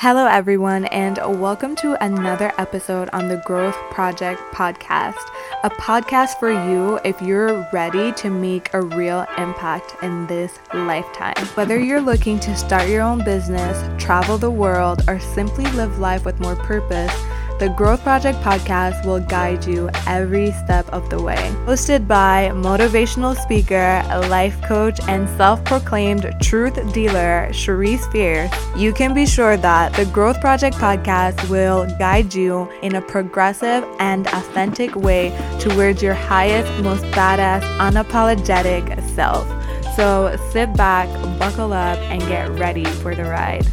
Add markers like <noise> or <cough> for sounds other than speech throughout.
Hello, everyone, and welcome to another episode on the Growth Project podcast, a podcast for you if you're ready to make a real impact in this lifetime. Whether you're looking to start your own business, travel the world, or simply live life with more purpose, the Growth Project podcast will guide you every step of the way. Hosted by motivational speaker, life coach, and self proclaimed truth dealer, Cherise Fierce, you can be sure that the Growth Project podcast will guide you in a progressive and authentic way towards your highest, most badass, unapologetic self. So sit back, buckle up, and get ready for the ride.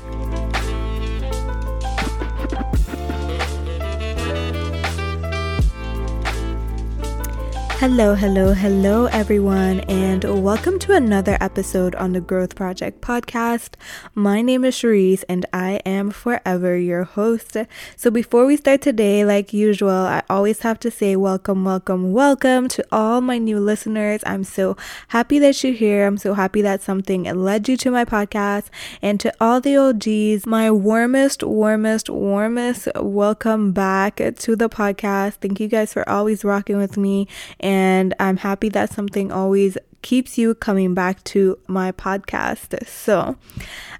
Hello, hello, hello, everyone, and welcome to another episode on the Growth Project podcast. My name is Cherise, and I am forever your host. So, before we start today, like usual, I always have to say welcome, welcome, welcome to all my new listeners. I'm so happy that you're here. I'm so happy that something led you to my podcast. And to all the OGs, my warmest, warmest, warmest welcome back to the podcast. Thank you guys for always rocking with me and I'm happy that something always keeps you coming back to my podcast. So,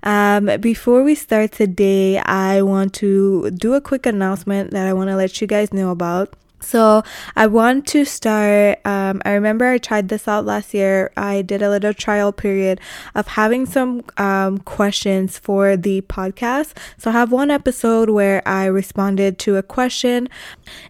um, before we start today, I want to do a quick announcement that I want to let you guys know about. So I want to start. Um, I remember I tried this out last year. I did a little trial period of having some um, questions for the podcast. So I have one episode where I responded to a question,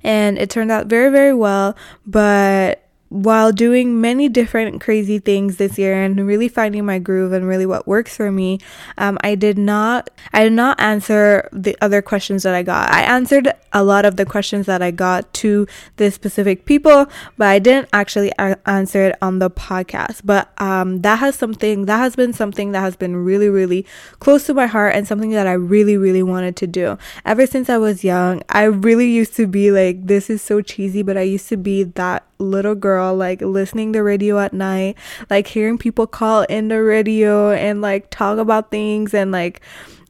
and it turned out very very well. But while doing many different crazy things this year and really finding my groove and really what works for me, um, I did not I did not answer the other questions that I got. I answered a lot of the questions that I got to the specific people, but I didn't actually a- answer it on the podcast. But um, that has something that has been something that has been really really close to my heart and something that I really really wanted to do ever since I was young. I really used to be like this is so cheesy, but I used to be that little girl like listening to radio at night like hearing people call in the radio and like talk about things and like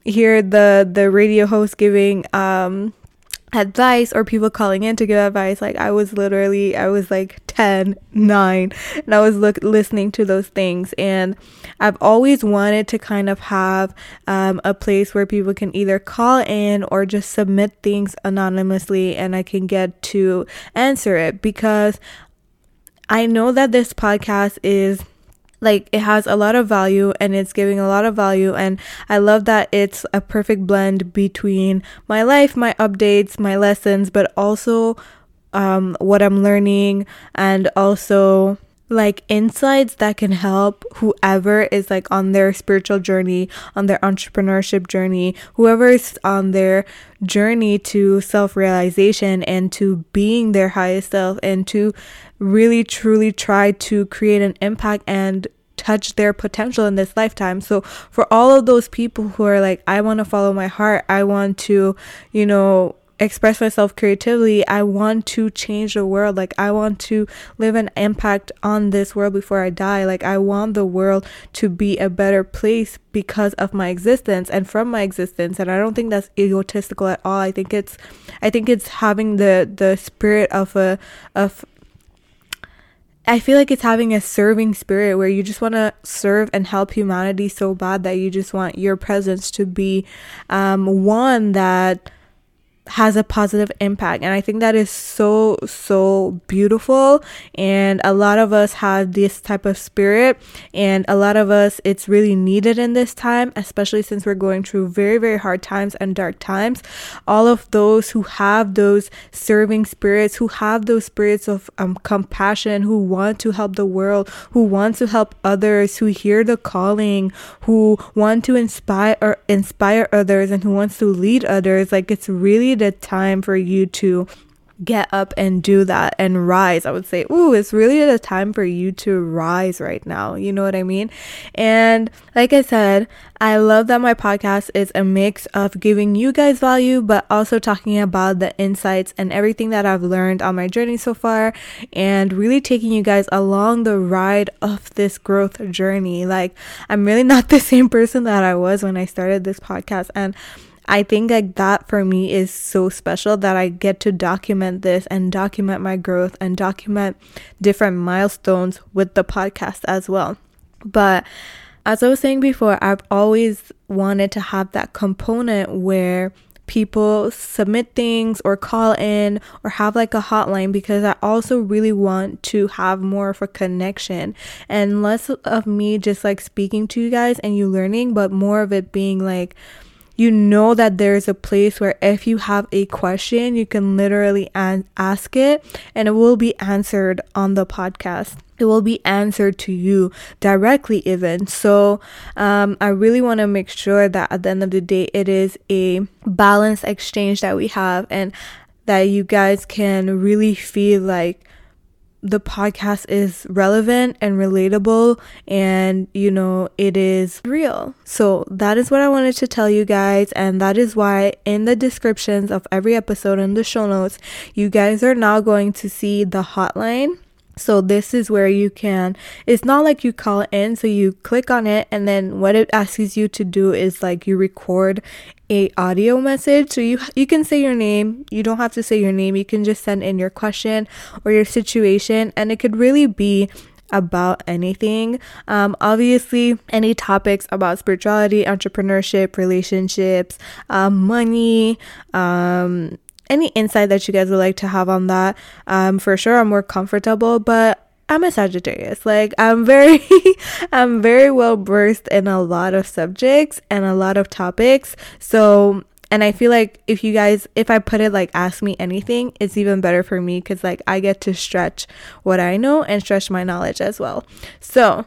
hear the the radio host giving um advice or people calling in to give advice. Like i was literally i was like 10 9 and i was look, listening to those things. And i've always wanted to kind of have um, a place where people can either call in or just submit things anonymously and i can get to answer it because i know that this podcast is like it has a lot of value and it's giving a lot of value and i love that it's a perfect blend between my life my updates my lessons but also um, what i'm learning and also like insights that can help whoever is like on their spiritual journey, on their entrepreneurship journey, whoever is on their journey to self realization and to being their highest self and to really truly try to create an impact and touch their potential in this lifetime. So for all of those people who are like I want to follow my heart, I want to, you know, express myself creatively. I want to change the world. Like, I want to live an impact on this world before I die. Like, I want the world to be a better place because of my existence and from my existence. And I don't think that's egotistical at all. I think it's, I think it's having the, the spirit of a, of, I feel like it's having a serving spirit where you just want to serve and help humanity so bad that you just want your presence to be um, one that has a positive impact. And i think that is so so beautiful. And a lot of us have this type of spirit. And a lot of us it's really needed in this time especially since we're going through very very hard times and dark times. All of those who have those serving spirits who have those spirits of um, compassion who want to help the world who want to help others who hear the calling who want to inspire inspire others and who wants to lead others like it's really the time for you to get up and do that and rise. I would say, ooh, it's really the time for you to rise right now. You know what I mean? And like I said, I love that my podcast is a mix of giving you guys value, but also talking about the insights and everything that I've learned on my journey so far and really taking you guys along the ride of this growth journey. Like, I'm really not <laughs> the same person that I was when I started this podcast. And I think like that for me is so special that I get to document this and document my growth and document different milestones with the podcast as well. But as I was saying before, I've always wanted to have that component where people submit things or call in or have like a hotline because I also really want to have more of a connection and less of me just like speaking to you guys and you learning, but more of it being like, you know that there's a place where if you have a question, you can literally an- ask it and it will be answered on the podcast. It will be answered to you directly, even. So, um, I really want to make sure that at the end of the day, it is a balanced exchange that we have and that you guys can really feel like the podcast is relevant and relatable and you know it is real. So that is what I wanted to tell you guys and that is why in the descriptions of every episode in the show notes you guys are now going to see the hotline so this is where you can it's not like you call in so you click on it and then what it asks you to do is like you record a audio message so you you can say your name you don't have to say your name you can just send in your question or your situation and it could really be about anything. Um, obviously, any topics about spirituality, entrepreneurship, relationships, um, money, um, any insight that you guys would like to have on that. Um, for sure, I'm more comfortable, but I'm a Sagittarius. Like I'm very <laughs> I'm very well versed in a lot of subjects and a lot of topics. So and I feel like if you guys if I put it like ask me anything, it's even better for me cuz like I get to stretch what I know and stretch my knowledge as well. So,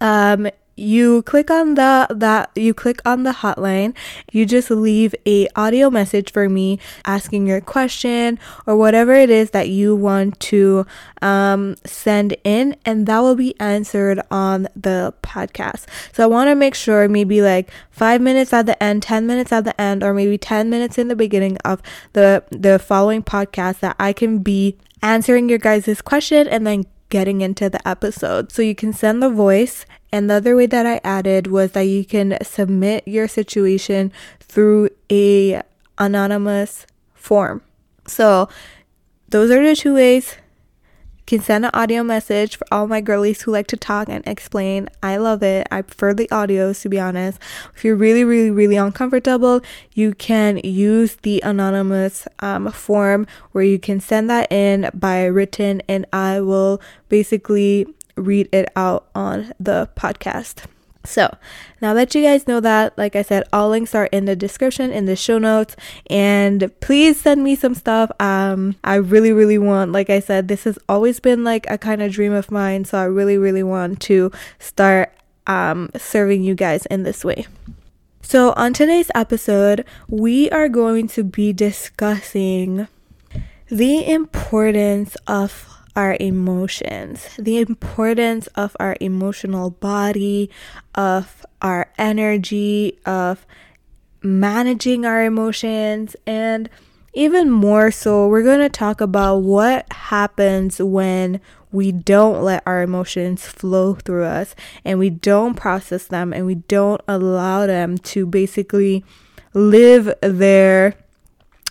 um you click on the that you click on the hotline you just leave a audio message for me asking your question or whatever it is that you want to um, send in and that will be answered on the podcast. So i want to make sure maybe like five minutes at the end 10 minutes at the end or maybe 10 minutes in the beginning of the the following podcast that i can be answering your guys' question and then getting into the episode. So you can send the voice and the other way that I added was that you can submit your situation through a anonymous form. So those are the two ways. Can send an audio message for all my girlies who like to talk and explain. I love it. I prefer the audios to be honest. If you're really, really, really uncomfortable, you can use the anonymous um, form where you can send that in by written, and I will basically read it out on the podcast. So, now that you guys know that, like I said, all links are in the description in the show notes and please send me some stuff. Um I really really want, like I said, this has always been like a kind of dream of mine, so I really really want to start um serving you guys in this way. So, on today's episode, we are going to be discussing the importance of our emotions, the importance of our emotional body, of our energy, of managing our emotions, and even more so, we're going to talk about what happens when we don't let our emotions flow through us and we don't process them and we don't allow them to basically live their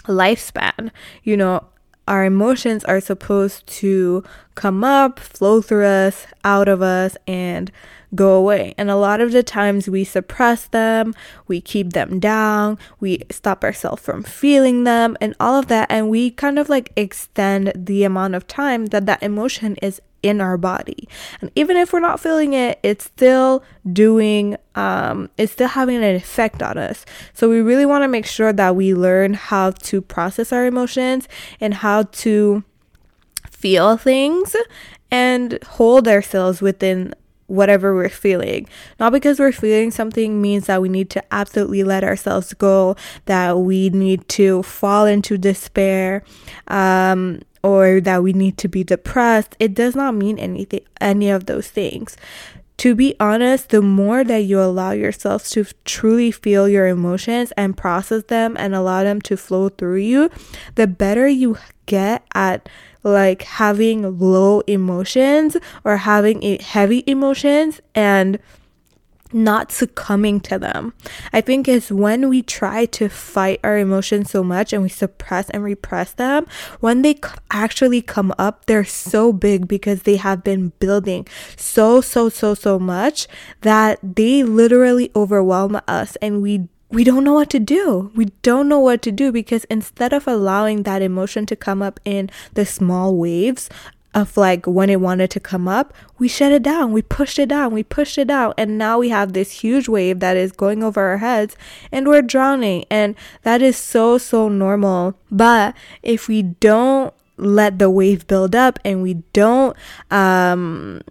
lifespan. You know, our emotions are supposed to come up, flow through us, out of us, and go away. And a lot of the times we suppress them, we keep them down, we stop ourselves from feeling them, and all of that. And we kind of like extend the amount of time that that emotion is in our body. And even if we're not feeling it, it's still doing, um, it's still having an effect on us. So we really want to make sure that we learn how to process our emotions and how to feel things and hold ourselves within whatever we're feeling. Not because we're feeling something means that we need to absolutely let ourselves go, that we need to fall into despair, um, or that we need to be depressed. It does not mean anything, any of those things. To be honest, the more that you allow yourself to truly feel your emotions and process them and allow them to flow through you, the better you get at like having low emotions or having heavy emotions and not succumbing to them. I think it's when we try to fight our emotions so much and we suppress and repress them, when they actually come up, they're so big because they have been building so, so, so, so much that they literally overwhelm us and we we don't know what to do. We don't know what to do because instead of allowing that emotion to come up in the small waves of like when it wanted to come up, we shut it down, we pushed it down, we pushed it out, and now we have this huge wave that is going over our heads and we're drowning. And that is so, so normal. But if we don't let the wave build up and we don't um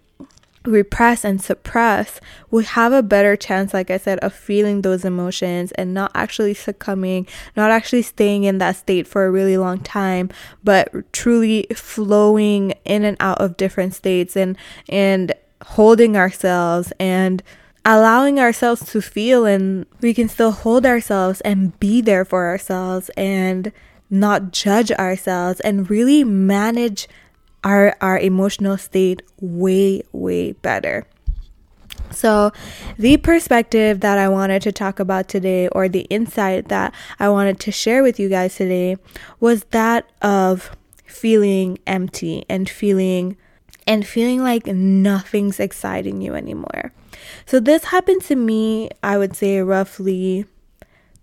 repress and suppress, we have a better chance, like I said, of feeling those emotions and not actually succumbing, not actually staying in that state for a really long time, but truly flowing in and out of different states and and holding ourselves and allowing ourselves to feel and we can still hold ourselves and be there for ourselves and not judge ourselves and really manage our our emotional state way way better. So, the perspective that I wanted to talk about today, or the insight that I wanted to share with you guys today, was that of feeling empty and feeling and feeling like nothing's exciting you anymore. So, this happened to me, I would say, roughly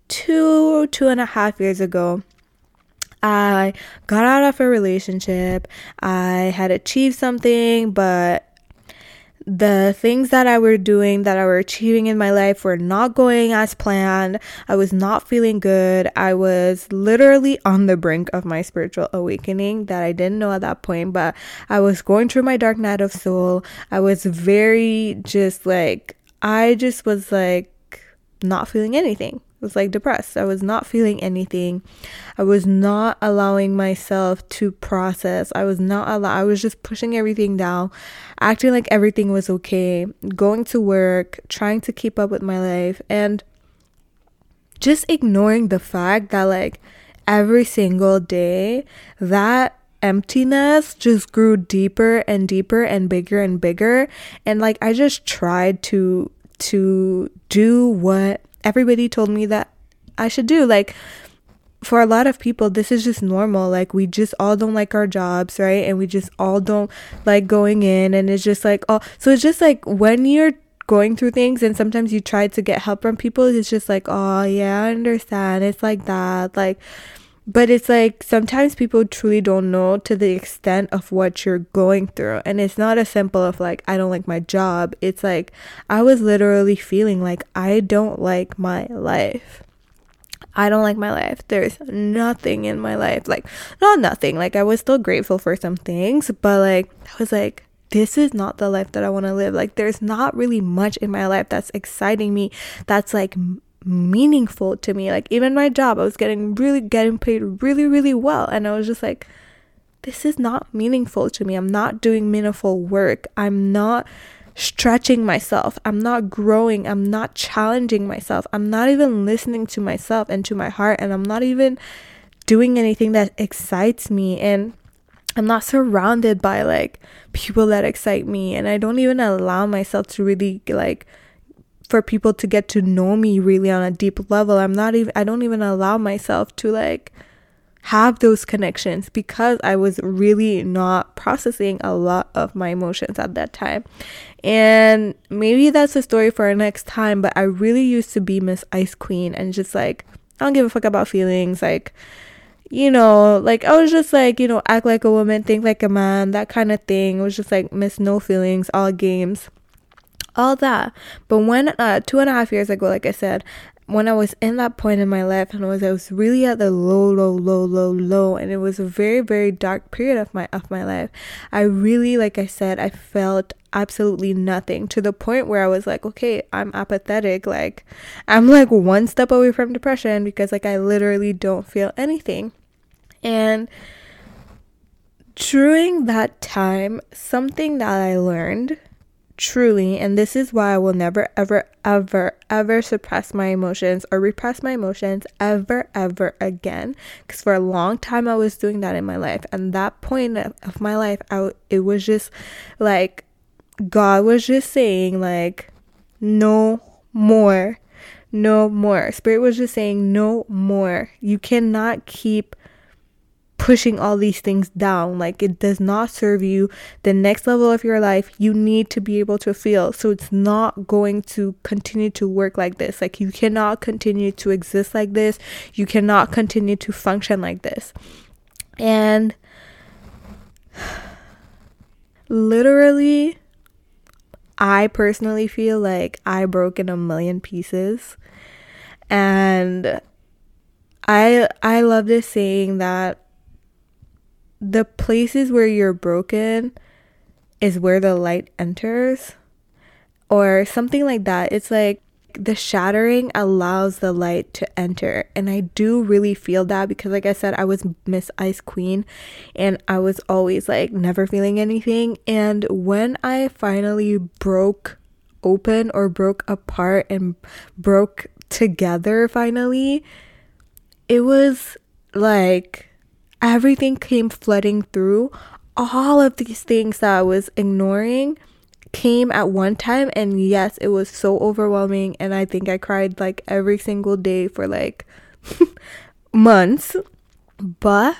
two, two and a half years ago. I got out of a relationship. I had achieved something, but the things that I were doing that I were achieving in my life were not going as planned. I was not feeling good. I was literally on the brink of my spiritual awakening that I didn't know at that point, but I was going through my dark night of soul. I was very just like I just was like not feeling anything was like depressed. I was not feeling anything. I was not allowing myself to process. I was not allow I was just pushing everything down, acting like everything was okay, going to work, trying to keep up with my life and just ignoring the fact that like every single day that emptiness just grew deeper and deeper and bigger and bigger and like I just tried to to do what everybody told me that I should do. Like, for a lot of people, this is just normal. Like, we just all don't like our jobs, right? And we just all don't like going in. And it's just like, oh, so it's just like when you're going through things and sometimes you try to get help from people, it's just like, oh, yeah, I understand. It's like that. Like, but it's like sometimes people truly don't know to the extent of what you're going through and it's not as simple of like i don't like my job it's like i was literally feeling like i don't like my life I don't like my life. There's nothing in my life. Like, not nothing. Like, I was still grateful for some things, but like, I was like, this is not the life that I want to live. Like, there's not really much in my life that's exciting me, that's like meaningful to me. Like even my job, I was getting really getting paid really really well and I was just like this is not meaningful to me. I'm not doing meaningful work. I'm not stretching myself. I'm not growing. I'm not challenging myself. I'm not even listening to myself and to my heart and I'm not even doing anything that excites me and I'm not surrounded by like people that excite me and I don't even allow myself to really like for people to get to know me really on a deep level. I'm not even I don't even allow myself to like have those connections because I was really not processing a lot of my emotions at that time. And maybe that's a story for our next time, but I really used to be Miss Ice Queen and just like I don't give a fuck about feelings like you know, like I was just like, you know, act like a woman, think like a man, that kind of thing. It was just like miss no feelings, all games all that. But when uh, two and a half years ago, like I said, when I was in that point in my life and was I was really at the low, low, low, low, low, and it was a very, very dark period of my of my life. I really, like I said, I felt absolutely nothing to the point where I was like, okay, I'm apathetic. Like I'm like one step away from depression because like I literally don't feel anything. And during that time, something that I learned truly, and this is why I will never, ever, ever, ever suppress my emotions or repress my emotions ever, ever again. Because for a long time, I was doing that in my life. And that point of, my life, I, it was just like God was just saying, like, no more. No more. Spirit was just saying, no more. You cannot keep pushing all these things down. Like it does not serve you. The next level of your life, you need to be able to feel. So it's not going to continue to work like this. Like you cannot continue to exist like this. You cannot continue to function like this. And literally, I personally feel like I broke in a million pieces. And I I love this saying that the places where you're broken is where the light enters or something like that. It's like the shattering allows the light to enter. And I do really feel that because, like I said, I was Miss Ice Queen and I was always like never feeling anything. And when I finally broke open or broke apart and broke together finally, it was like everything came flooding through. All of these things that I was ignoring came at one time and yes it was so overwhelming and i think i cried like every single day for like <laughs> months but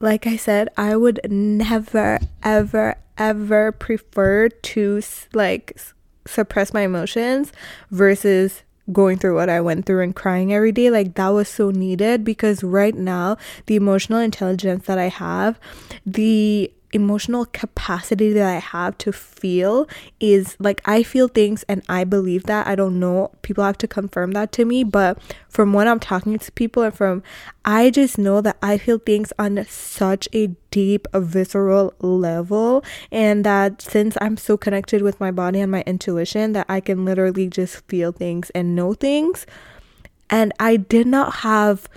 like i said i would never ever ever prefer to like suppress my emotions versus going through what I went through and crying every day, like that was so needed because right now, the emotional intelligence that I have, the emotional capacity that I have to feel is like I feel things and I believe that. I don't know. People have to confirm that to me, but from when I'm talking to people and from I just know that I feel things on such a deep, visceral level and that since I'm so connected with my body and my intuition that I can literally just feel things and know things. And I did not have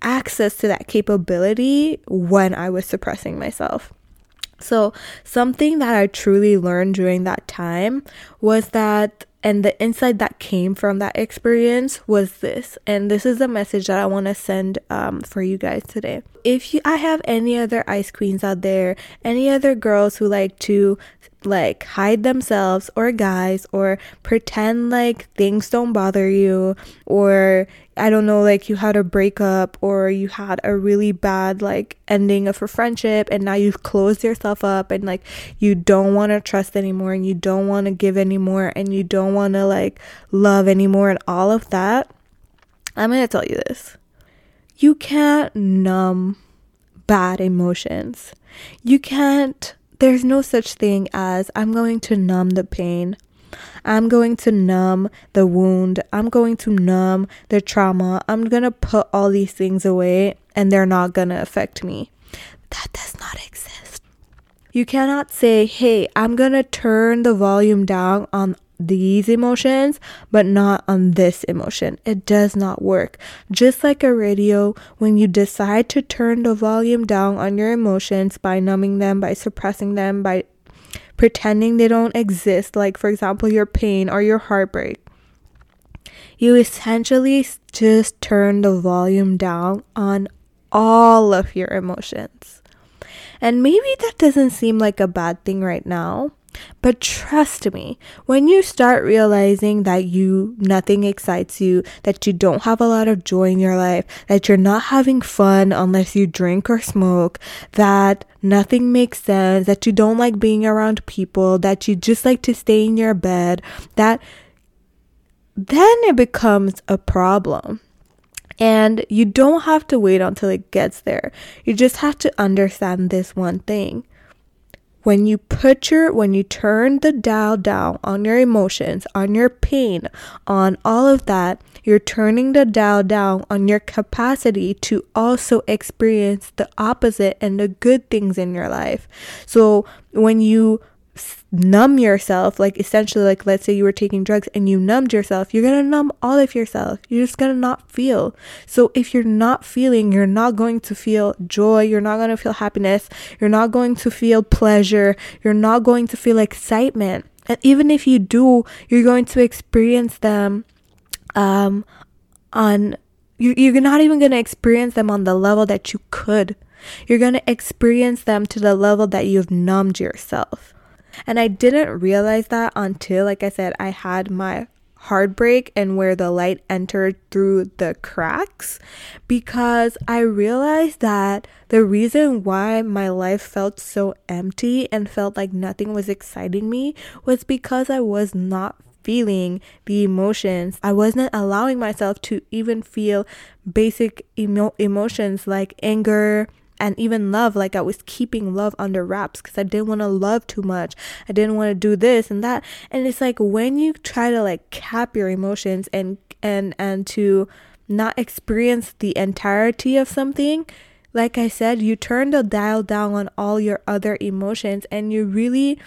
access to that capability when I was suppressing myself. So, something that I truly learned during that time was that, and the insight that came from that experience was this. And this is the message that I want to send um, for you guys today. If you, I have any other ice queens out there, any other girls who like to like hide themselves or guys or pretend like things don't bother you or I don't know like you had a breakup or you had a really bad like ending of a friendship and now you've closed yourself up and like you don't want to trust anymore and you don't want to give anymore and you don't want to like love anymore and all of that. I'm going to tell you this. You can't numb bad emotions. You can't there's no such thing as I'm going to numb the pain. I'm going to numb the wound. I'm going to numb the trauma. I'm going to put all these things away and they're not going to affect me. That does not exist. You cannot say, hey, I'm going to turn the volume down on these emotions, but not on this emotion. It does not work. Just like a radio, when you decide to turn the volume down on your emotions by numbing them, by suppressing them, by pretending they don't exist, like for example, your pain or your heartbreak, you essentially just turn the volume down on all of your emotions. And maybe that doesn't seem like a bad thing right now, but trust me, when you start realizing that you nothing excites you, that you don't have a lot of joy in your life, that you're not having fun unless you drink or smoke, that nothing makes sense, that you don't like being around people, that you just like to stay in your bed, that then it becomes a problem. And you don't have to wait until it gets there. You just have to understand this one thing when you put your when you turn the dial down on your emotions on your pain on all of that you're turning the dial down on your capacity to also experience the opposite and the good things in your life. So when you numb yourself like essentially like let's say you were taking drugs and you numbed yourself you're gonna numb all of yourself. You're just gonna not feel. So if you're not feeling you're not going to feel joy you're not going to feel happiness you're not going to feel pleasure you're not going to feel excitement. And even if you do you're going to experience them um on you, you're not even going to experience them on the level that you could. You're going to experience them to the level that you've numbed yourself And I didn't realize that until, like I said, I had my heartbreak and where the light entered through the cracks because I realized that the reason why my life felt so empty and felt like nothing was exciting me was because I was not feeling the emotions. I wasn't allowing myself to even feel basic emo- emotions like anger, and even love like i was keeping love under wraps because i didn't want to love too much. I didn't want to do this and that. And it's like when you try to like cap your emotions and and and to not experience the entirety of something like i said you turn the dial down on all your other emotions and you really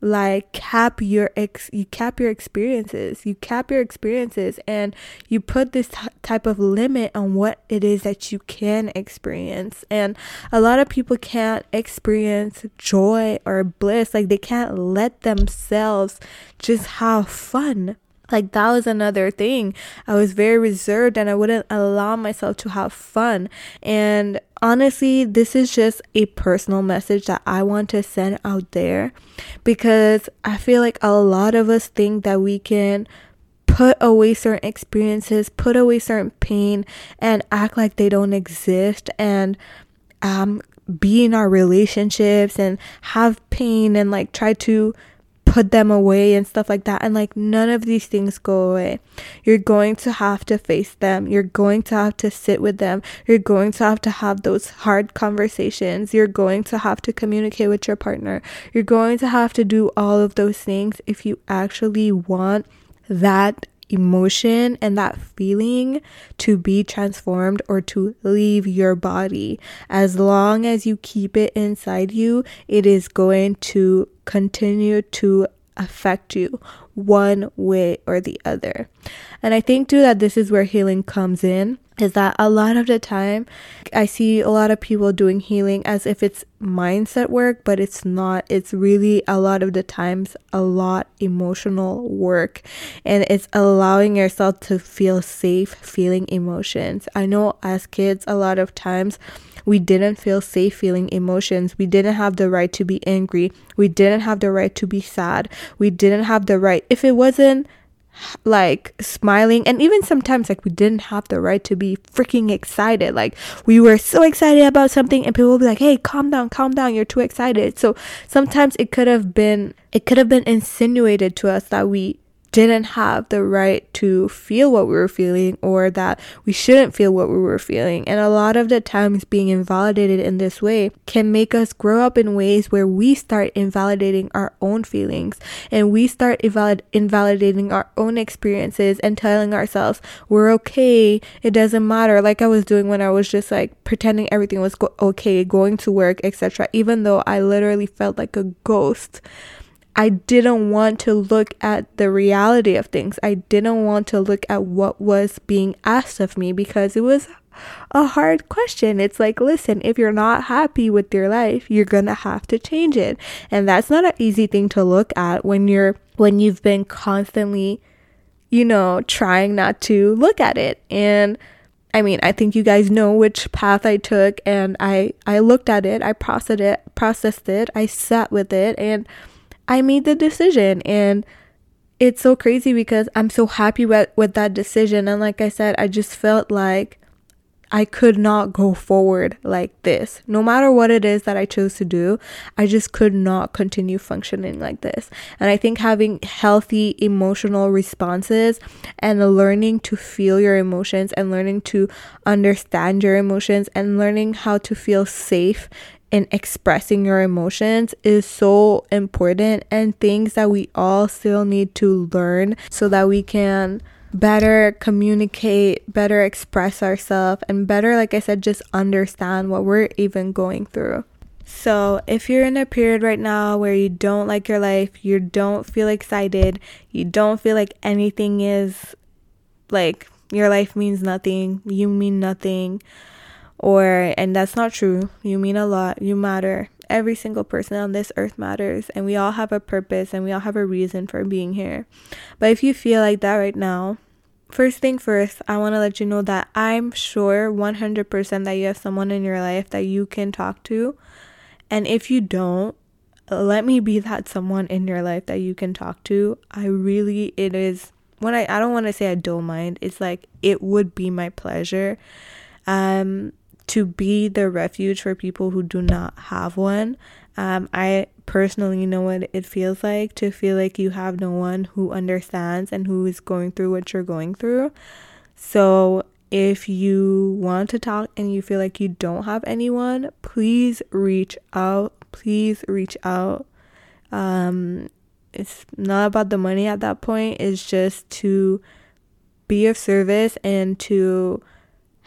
like cap your ex you cap your experiences. You cap your experiences and you put this t- type of limit on what it is that you can experience. And a lot of people can't experience joy or bliss. Like they can't let themselves just have fun like that was another thing. I was very reserved and i wouldn't allow myself to have fun. And honestly this is just a personal message that i want to send out there because i feel like a lot of us think that we can put away certain experiences put away certain pain and act like they don't exist and um be in our relationships and have pain and like try to put them away and stuff like that. And like none of these things go away. You're going to have to face them. You're going to have to sit with them. You're going to have to have those hard conversations. You're going to have to communicate with your partner. You're going to have to do all of those things if you actually want that emotion and that feeling to be transformed or to leave your body. As long as you keep it inside you, it is going to continue to affect you one way or the other. And I think too that this is where healing comes in is that a lot of the time I see a lot of people doing healing as if it's mindset work, but it's not. It's really a lot of the times a lot emotional work and it's allowing yourself to feel safe feeling emotions. I know as kids a lot of times we didn't feel safe feeling emotions. We didn't have the right to be angry. We didn't have the right to be sad. We didn't have the right if it wasn't like smiling. And even sometimes like we didn't have the right to be freaking excited. Like we were so excited about something and people would be like hey calm down calm down. You're too excited. So sometimes it could have been it could have been insinuated to us that we didn't have the right to feel what we were feeling or that we shouldn't feel what we were feeling. And a lot of the times, being invalidated in this way can make us grow up in ways where we start invalidating our own feelings and we start invalid- invalidating our own experiences and telling ourselves we're okay, it doesn't matter, like I was doing when I was just like pretending everything was go- okay, going to work, etc., even though I literally felt like a ghost. I didn't want to look at the reality of things. I didn't want to look at what was being asked of me because it was a hard question. It's like, listen, if you're not happy with your life, you're going to have to change it. And that's not an easy thing to look at when you're when you've been constantly you know, trying not to look at it. And I mean, I think you guys know which path I took and I I looked at it, I processed it, processed it, I sat with it and I made the decision and it's so crazy because I'm so happy with, with that decision. And like I said, I just felt like I could not go forward like this. No matter what it is that I chose to do, I just could not continue functioning like this. And I think having healthy emotional responses and learning to feel your emotions and learning to understand your emotions and learning how to feel safe in expressing your emotions is so important and things that we all still need to learn so that we can better communicate, better express ourselves, and better, like I said, just understand what we're even going through. So, if you're in a period right now where you don't like your life, you don't feel excited, you don't feel like anything is like your life means nothing, you mean nothing, or and that's not true. You mean a lot. You matter. Every single person on this earth matters and we all have a purpose and we all have a reason for being here. But if you feel like that right now first thing first i want to let you know that i'm sure 100% that you have someone in your life that you can talk to. And if you don't let me be that someone in your life that you can talk to. I really, it is, when I, I don't want to say I don't mind, it's like it would be my pleasure. Um, to be the refuge for people who do not have one. Um, I personally know what it feels like to feel like you have no one who understands and who is going through what you're going through. So, if you want to talk and you feel like you don't have anyone, please reach out. Please reach out. Um, it's not about the money at that point, it's just to be of service and to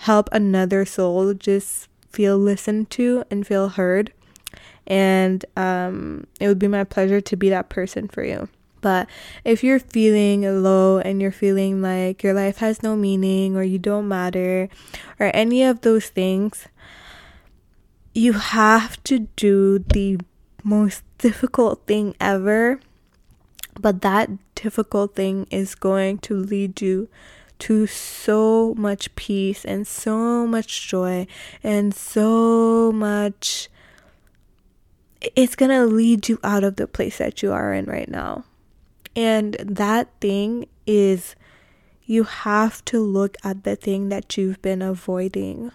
help another soul just feel listened to and feel heard and um, it would be my pleasure to be that person for you. But if you're feeling low and you're feeling like your life has no meaning or you don't matter or any of those things, you have to do the most difficult thing ever. But that difficult thing is going to lead you to so much peace and so much joy and so much it's to lead you out of the place that you are in right now. And that thing is you have to look at the thing that you've been avoiding.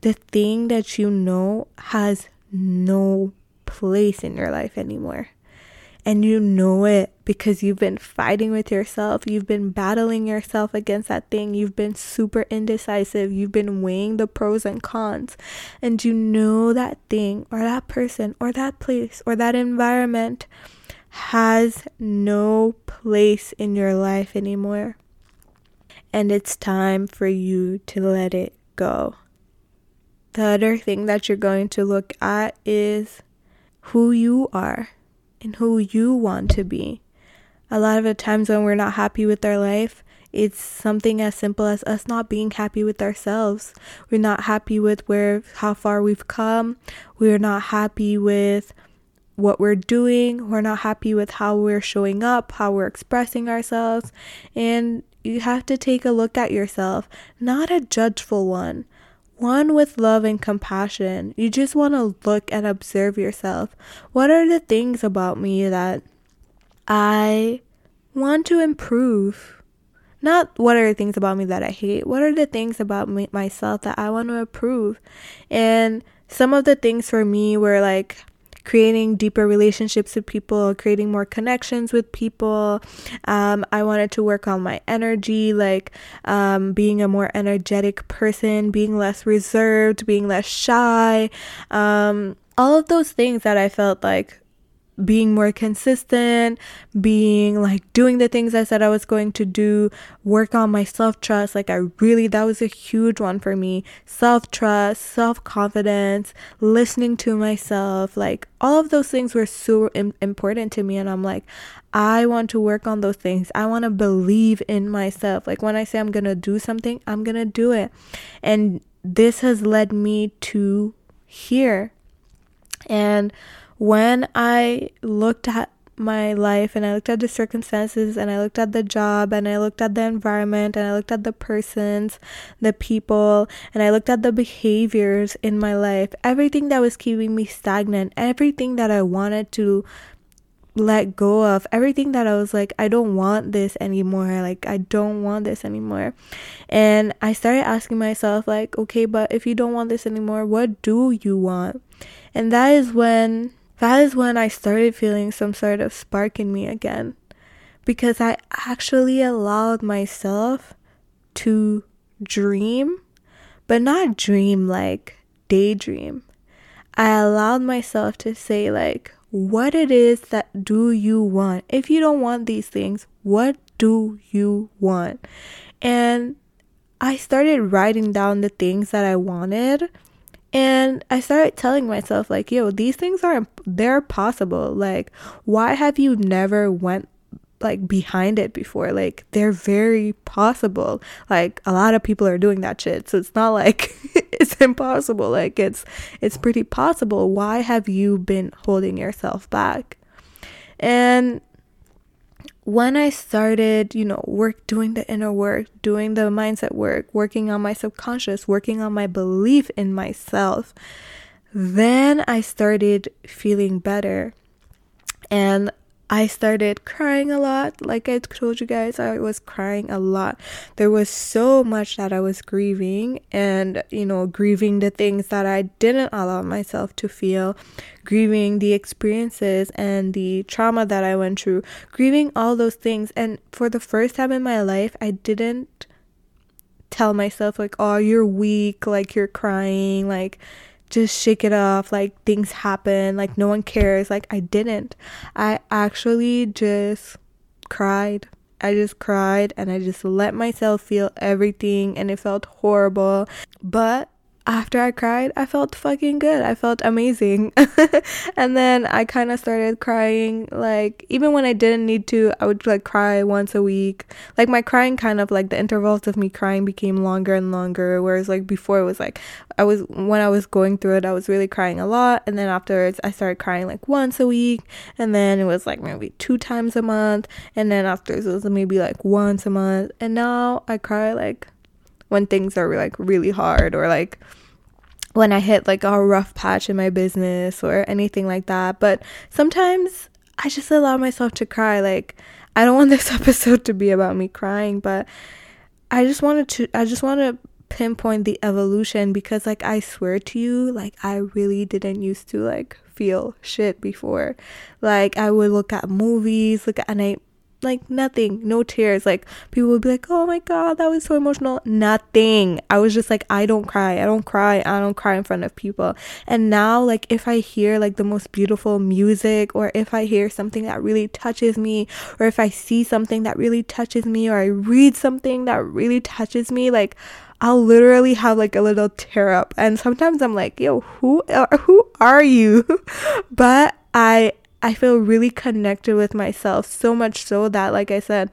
The thing that you know has no place in your life anymore and you know it because you've been fighting with yourself, you've been battling yourself against that thing, you've been super indecisive, you've been weighing the pros and cons, and you know that thing or that person or that place or that environment has no place in your life anymore. And it's time for you to let it go. The other thing that you're going to look at is who you are and who you want to be. A lot of the times when we're not happy with our life, it's something as simple as us not being happy with ourselves. We're not happy with where how far we've come. We're not happy with what we're doing. We're not happy with how we're showing up, how we're expressing ourselves. And you have to take a look at yourself, not a judgeful one, one with love and compassion. You just want to look and observe yourself. What are the things about me that I want to improve? Not what are the things about me that I hate. What are the things about me, myself that I want to improve? And some of the things for me were like creating deeper relationships with people, creating more connections with people. Um, I wanted to work on my energy, like um, being a more energetic person, being less reserved, being less shy. Um, all of those things that I felt like being more consistent, being like doing the things I said I was going to do, work on my self trust. Like, I really, that was a huge one for me. Self trust, self confidence, listening to myself. Like, all of those things were so Im- important to me. And I'm like, I want to work on those things. I want to believe in myself. Like, when I say I'm going to do something, I'm going to do it. And this has led me to here. And when I looked at my life and I looked at the circumstances and I looked at the job and I looked at the environment and I looked at the persons, the people, and I looked at the behaviors in my life, everything that was keeping me stagnant, everything that I wanted to let go of, everything that I was like, I don't want this anymore. Like, I don't want this anymore. And I started asking myself, like, okay, but if you don't want this anymore, what do you want? And that is when that is when I started feeling some sort of spark in me again because I actually allowed myself to dream, but not dream like daydream. I allowed myself to say, like, what it is that do you want? If you don't want these things, what do you want? And I started writing down the things that I wanted and I started telling myself like, yo, these things are they're possible. Like, why have you never went like behind it before? Like, they're very possible. Like, a lot of people are doing that shit. So it's not like <laughs> it's impossible. Like, it's it's pretty possible. Why have you been holding yourself back? And when I started, you know, work doing the inner work, doing the mindset work, working on my subconscious, working on my belief in myself, then I started feeling better. And I started crying a lot. Like I told you guys, I was crying a lot. There was so much that I was grieving, and you know, grieving the things that I didn't allow myself to feel, grieving the experiences and the trauma that I went through, grieving all those things. And for the first time in my life, I didn't tell myself, like, oh, you're weak, like, you're crying, like, just shake it off like things happen like no one cares. Like i didn't. I actually just cried. I just cried and i just let myself feel everything and it felt horrible. But after I cried, I felt fucking good. I felt amazing. <laughs> and then I kind of started crying like even when I didn't need to, I would like cry once a week. Like my crying kind of like the intervals of me crying became longer and longer whereas like before it was like I was when I was going through it, I was really crying a lot and then afterwards I started crying like once a week and then it was like maybe two times a month and then afterwards it was maybe like once a month and now I cry like when things are like really hard or like when I hit like a rough patch in my business or anything like that. But sometimes I just allow myself to cry. Like, I don't want this <laughs> episode to be about me crying, but I just wanted to, I just want to pinpoint the evolution because, like, I swear to you, like, I really didn't used to like feel shit before. Like, I would look at movies, look at, and I, like nothing no tears. Like people would be like oh my god that was so emotional. Nothing. I was just like i don't cry. I don't cry. I don't cry in front of people. And now like if i hear like the most beautiful music or if i hear something that really touches me or if i see something that really touches me or i read something that really touches me like I'll literally have like a little tear up. And sometimes I'm like, yo, who are, who are you? <laughs> but I I feel really connected with myself so much so that like I said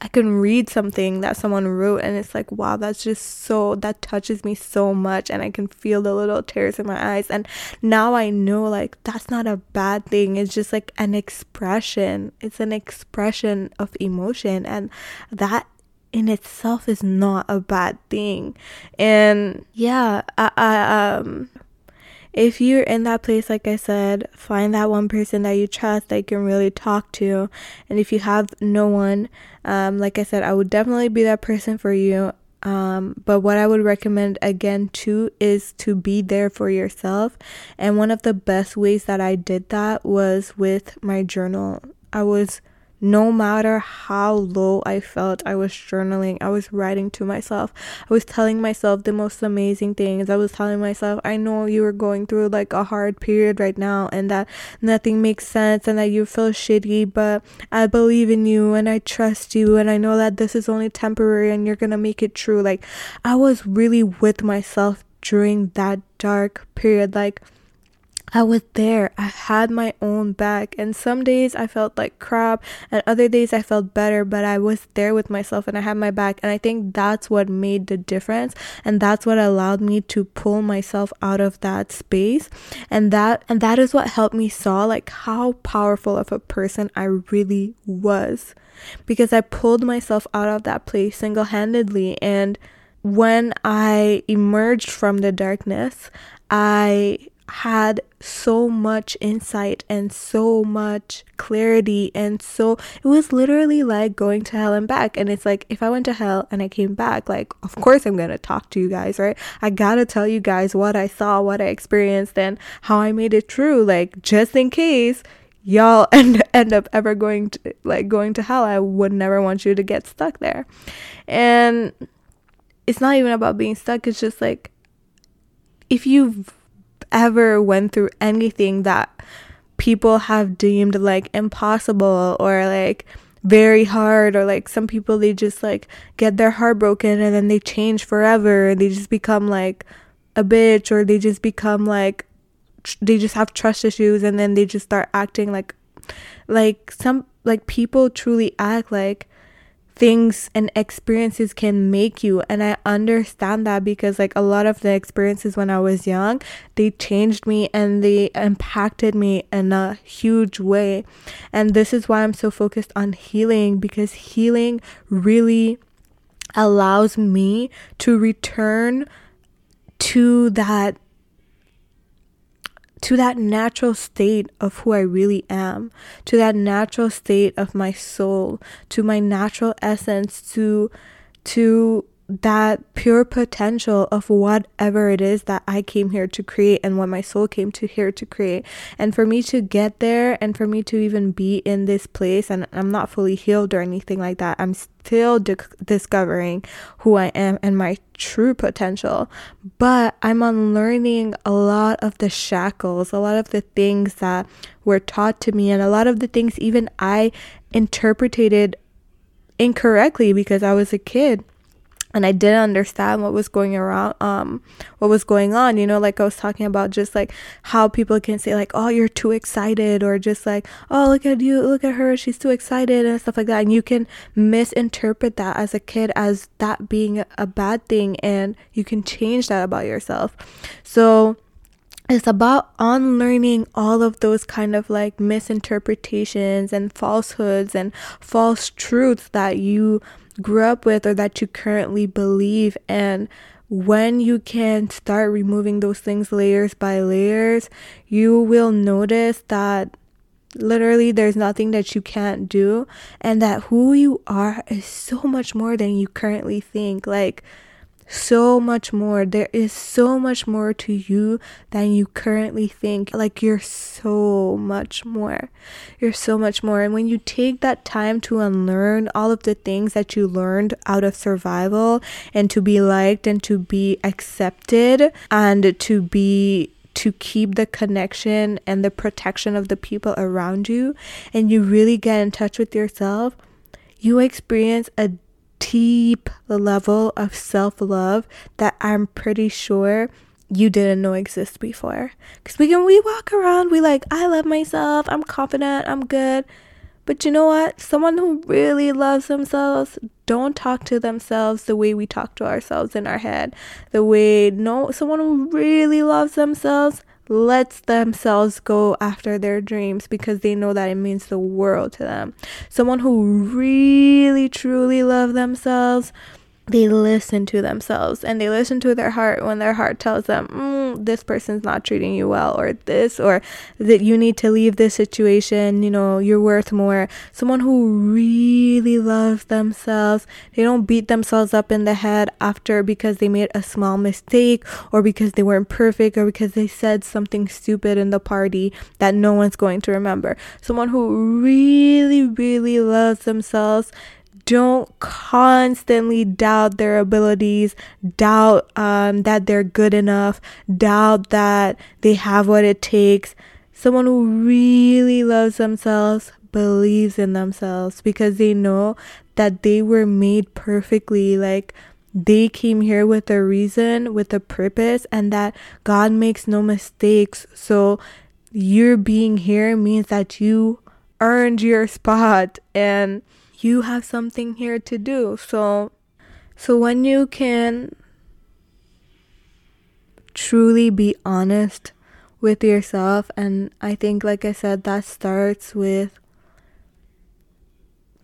I can read something that someone wrote and it's like wow that's just so that touches me so much and I can feel the little tears in my eyes. And now I know like that's not a bad thing. It's just like an expression. It's an expression of emotion and that in itself is not a bad thing. And yeah I, I um if you're in that place, like I said, find that one person that you trust that you can really talk to. And if you have no one, um, like I said, I would definitely be that person for you. Um, but what I would recommend again too is to be there for yourself. And one of the best ways that I did that was with my journal. I was no matter how low I felt, I was journaling. I was writing to myself. I was telling myself the most amazing things. I was telling myself, I know you are going through like a hard period right now and that nothing makes sense and that you feel shitty, but I believe in you and I trust you and I know that this is only temporary and you're gonna make it true. Like, I was really with myself during that dark period. Like, I was there. I had my own back. And some days I felt like crap, and other days I felt better, but I was there with myself and I had my back. And I think that's what made the difference. And that's what allowed me to pull myself out of that space. And that and that is what helped me saw like how powerful of a person I really was. Because I pulled myself out of that place single-handedly and when I emerged from the darkness, I had so much insight and so much clarity and so it was literally like going to hell and back. And it's like if i went to hell and i came back like of course i'm gonna talk to you guys right? I gotta tell you guys what i saw what i experienced and how i made it true. Like just in case y'all <laughs> end end up ever going to like going to hell i would never want you to get stuck there. And it's not even about being stuck. It's just like if you've ever went through anything that people have deemed like impossible or like very hard or like some people they just like get their heart broken and then they change forever and they just become like a bitch or they just become like tr- they just have trust issues and then they just start acting like like some like people truly act like things and experiences can make you and i understand that because like a lot of the experiences when i was young they changed me and they impacted me in a huge way. And this is why i'm so focused on healing because healing really allows me to return to that to that natural state of who I really am, to that natural state of my soul, to my natural essence, to to that pure potential of whatever it is that I came here to create and what my soul came to here to create. And for me to get there and for me to even be in this place, and I'm not fully healed or anything like that, I'm still di- discovering who I am and my true potential. But I'm unlearning a lot of the shackles, a lot of the things that were taught to me, and a lot of the things even I interpreted incorrectly because I was a kid and I didn't understand what was going around um what was going on you know like I was talking about just like how people can say like oh you're too excited or just like oh look at you look at her she's too excited and stuff like that and you can misinterpret that as a kid as that being a bad thing and you can change that about yourself. So it's about unlearning all of those kind of like misinterpretations and falsehoods and false truths that you grew up with or that you currently believe and when you can start removing those things layers by layers you will notice that literally there's nothing that you can't do and that who you are is so much more than you currently think. Like so much more. There is so much more to you than you currently think. Like you're so much more. You're so much more. And when you take that time to unlearn all of the things that you learned out of survival and to be liked and to be accepted and to be to keep the connection and the protection of the people around you and you really get in touch with yourself, you experience a deep level of self love that I'm pretty sure you didn't know exist before. Because we can, we walk around, we like, I love myself, I'm confident, I'm good. But you know what? Someone who really loves themselves don't talk to themselves the way we talk to ourselves in our head. The way no someone who really loves themselves lets themselves go after their dreams because they know that it means the world to them. Someone who really truly love themselves they listen to themselves and they listen to their heart when their heart tells them mm, this person's not treating you well or this or that you need to leave this situation you know you're worth more. Someone who really loves themselves they don't beat themselves up in the head after because they made a small mistake or because they weren't perfect or because they said something stupid in the party that no one's going to remember. Someone who really really loves themselves don't constantly doubt their abilities, doubt um, that they're good enough, doubt that they have what it takes. Someone who really loves themselves believes in themselves because they know that they were made perfectly. Like they came here with a reason, with a purpose, and that God makes no mistakes. So, your being here means that you earned your <laughs> spot and you have something here to do. So so when you can truly be honest with yourself and I think like I said that starts with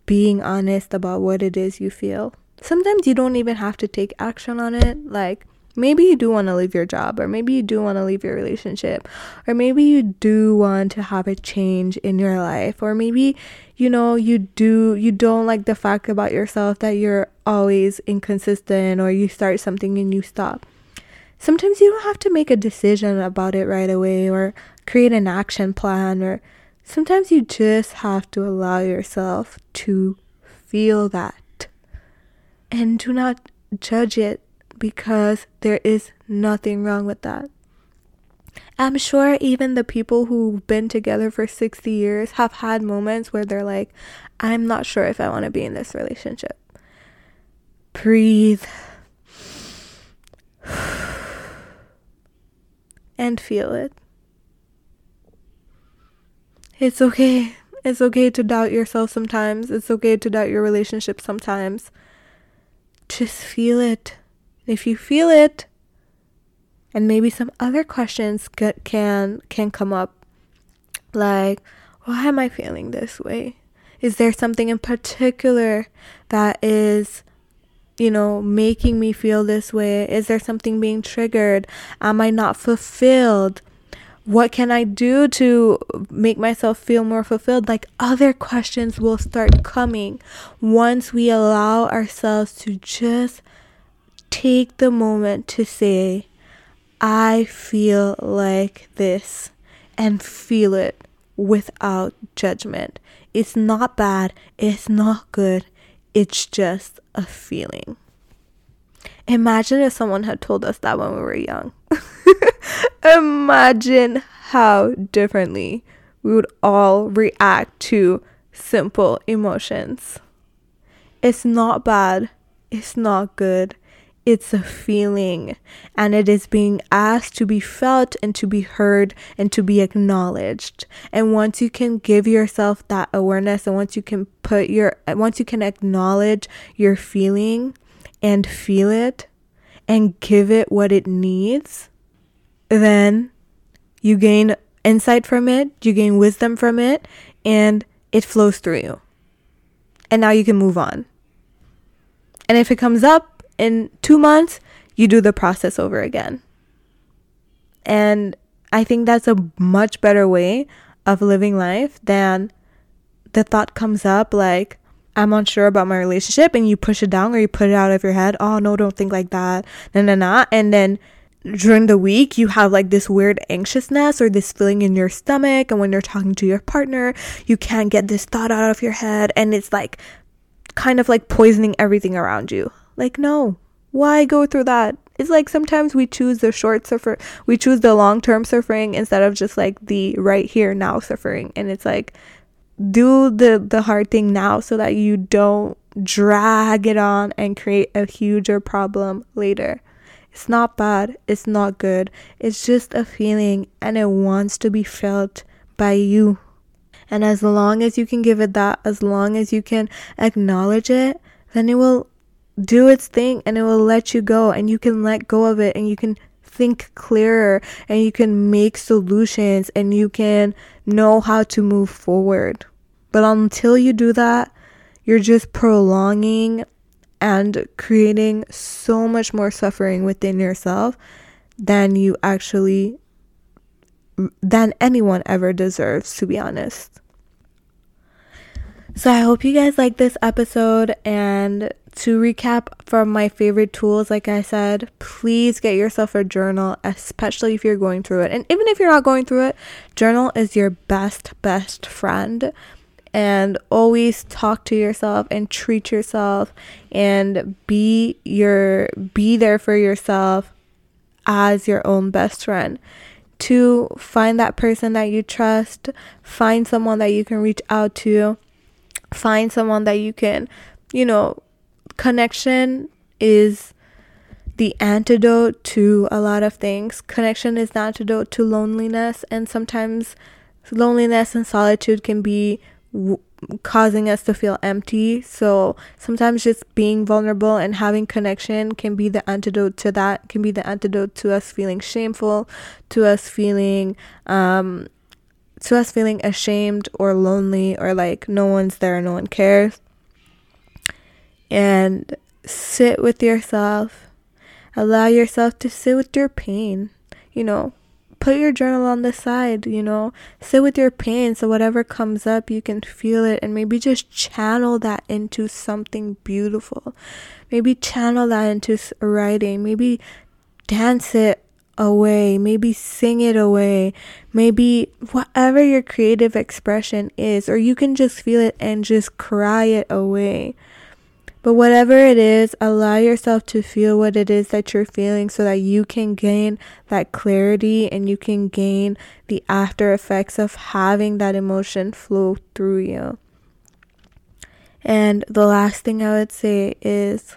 being honest about what it is you feel. Sometimes you don't even have to take action on it. Like maybe you do want to leave your job or maybe you do want to leave your relationship or maybe you do want to have a change in your life or maybe you know you do you don't like the fact about yourself that you're always inconsistent or you start something and you stop. Sometimes you don't have to make a decision about it right away or create an action plan or sometimes you just have to allow yourself to feel that. And do not judge it because there is nothing wrong with that. I'm sure even the people who've been together for 60 years have had moments where they're like, I'm not sure if I want to be in this relationship. Breathe. <sighs> and feel it. It's okay. It's okay to doubt yourself sometimes. It's okay to doubt your relationship sometimes. Just feel it. If you feel it, and maybe some other questions can can come up like why am I feeling this way? Is there something in particular that is you know, making me feel this way? Is there something being triggered? Am I not fulfilled? what can I do to make myself feel more fulfilled? Like other questions will start coming once we allow ourselves to just take the moment to say, I feel like this and feel it without judgment. It's not bad, it's not good, it's just a feeling. Imagine if someone had told us that when we were young. <laughs> Imagine how differently we would all react to simple emotions. It's not bad, it's not good, it's a feeling, and it is being asked to be felt and to be heard and to be acknowledged. And once you can give yourself that awareness, and once you can put your, once you can acknowledge your feeling and feel it and give it what it needs, then you gain insight from it, you gain wisdom from it, and it flows through you. And now you can move on. And if it comes up in two months, you do the process over again. And I think that's a much better way of living life than the thought comes up like, I'm unsure about my relationship, and you push it down or you put it out of your head. Oh, no, don't think like that. Nah, nah, nah. And then during the week you have like this weird anxiousness or this feeling in your stomach and when you're talking to your partner you can't get this thought out of your head and it's like kind of like poisoning everything around you like no. Why go through that? It's like sometimes we choose the short suffer we choose the long term suffering instead of just like the right here now suffering and it's like do the the hard thing now so that you don't drag it on and create a huger problem later. It's not bad, it's not good. It's just a feeling and it wants to be felt by you. And as long as you can give it that, as long as you can acknowledge it, then it will do its thing and it will let you go and you can let go of it and you can think clearer and you can make solutions and you can know how to move forward. But until you do that, you're just prolonging and creating so much more suffering within yourself than you actually than anyone ever deserves to be honest. So I hope you guys like this episode and to recap from my favorite tools like I said, please get yourself a journal especially if you're going through it. And even if you're not going through it, journal is your best best friend and always talk to yourself and treat yourself and be your be there for yourself as your own best friend to find that person that you trust find someone that you can reach out to find someone that you can you know connection is the antidote to a lot of things connection is the antidote to loneliness and sometimes loneliness and solitude can be w- causing us to feel empty. So sometimes just being vulnerable and having connection can be the antidote to that, can be the antidote to us feeling shameful, to us feeling um to us feeling ashamed or lonely or like no one's there, no one cares. And sit with yourself. Allow yourself to sit with your pain. You know, put your journal on the side, you know, sit with your pain so whatever comes up, you can feel it and maybe just channel that into something beautiful. Maybe channel that into writing, maybe dance it away, maybe sing it away, maybe whatever your creative expression is, or you can just feel it and just cry it away. But whatever it is, allow yourself to feel what it is that you're feeling so that you can gain that clarity and you can gain the after effects of having that emotion flow through you. And the last thing I would say is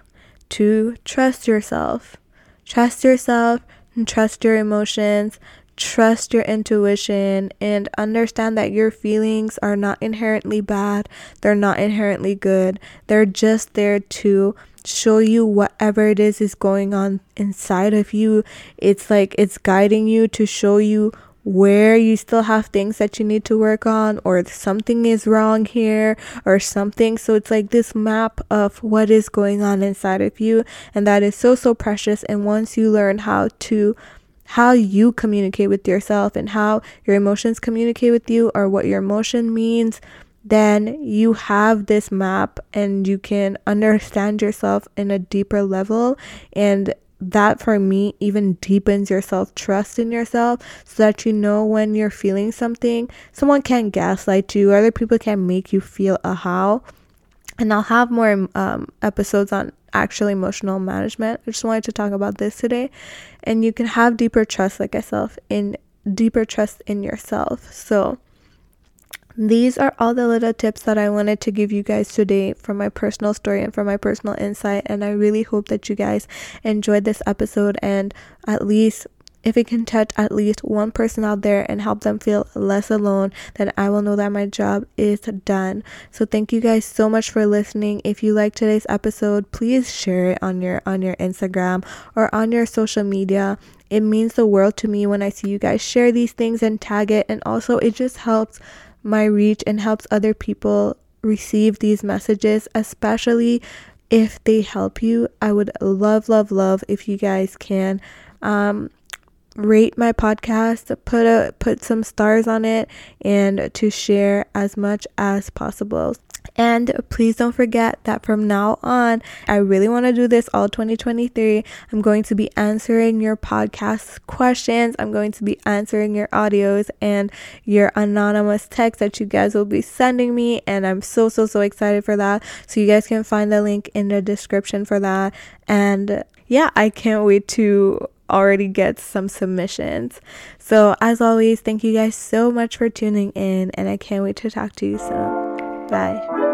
to trust yourself. Trust yourself and trust your emotions trust your intuition and understand that your feelings are not inherently bad, they're not inherently good. They're just there to show you whatever it is is going on inside of you. It's like it's guiding you to show you where you still have things that you need to work on or something is wrong here or something so it's like this map of what is going on inside of you and that is so so precious and once you learn how to how you communicate with yourself and how your emotions communicate with you or what your emotion means, then you have this map and you can understand yourself in a deeper level. And that for me even deepens your self trust in yourself so that you know when you're feeling something, someone can't gaslight you, other people can make you feel a how. And I'll have more um, episodes on actual emotional management. I just wanted to talk about this today. And you can have deeper trust, like I said, in deeper trust in yourself. So, these are all the little tips that I wanted to give you guys today from my personal story and from my personal insight. And I really hope that you guys enjoyed this episode and at least if it can touch at least one person out there and help them feel less alone, then I will know that my job is done. So thank you guys so much for listening. If you like today's episode, please share it on your on your Instagram or on your social media. It means the world to me when I see you guys share these things and tag it and also it just helps my reach and helps other people receive these messages, especially if they help you. I would love love love if you guys can um rate my podcast, put a put some stars on it and to share as much as possible. And please don't forget that from now on, I really want to do this all 2023. I'm going to be answering your podcast questions. I'm going to be answering your audios and your anonymous text that you guys will be sending me. And I'm so, so, so excited for that. So you guys can find the link in the description for that. And yeah, I can't wait to already get some submissions. So, as always, thank you guys so much for tuning in, and I can't wait to talk to you soon. Bye.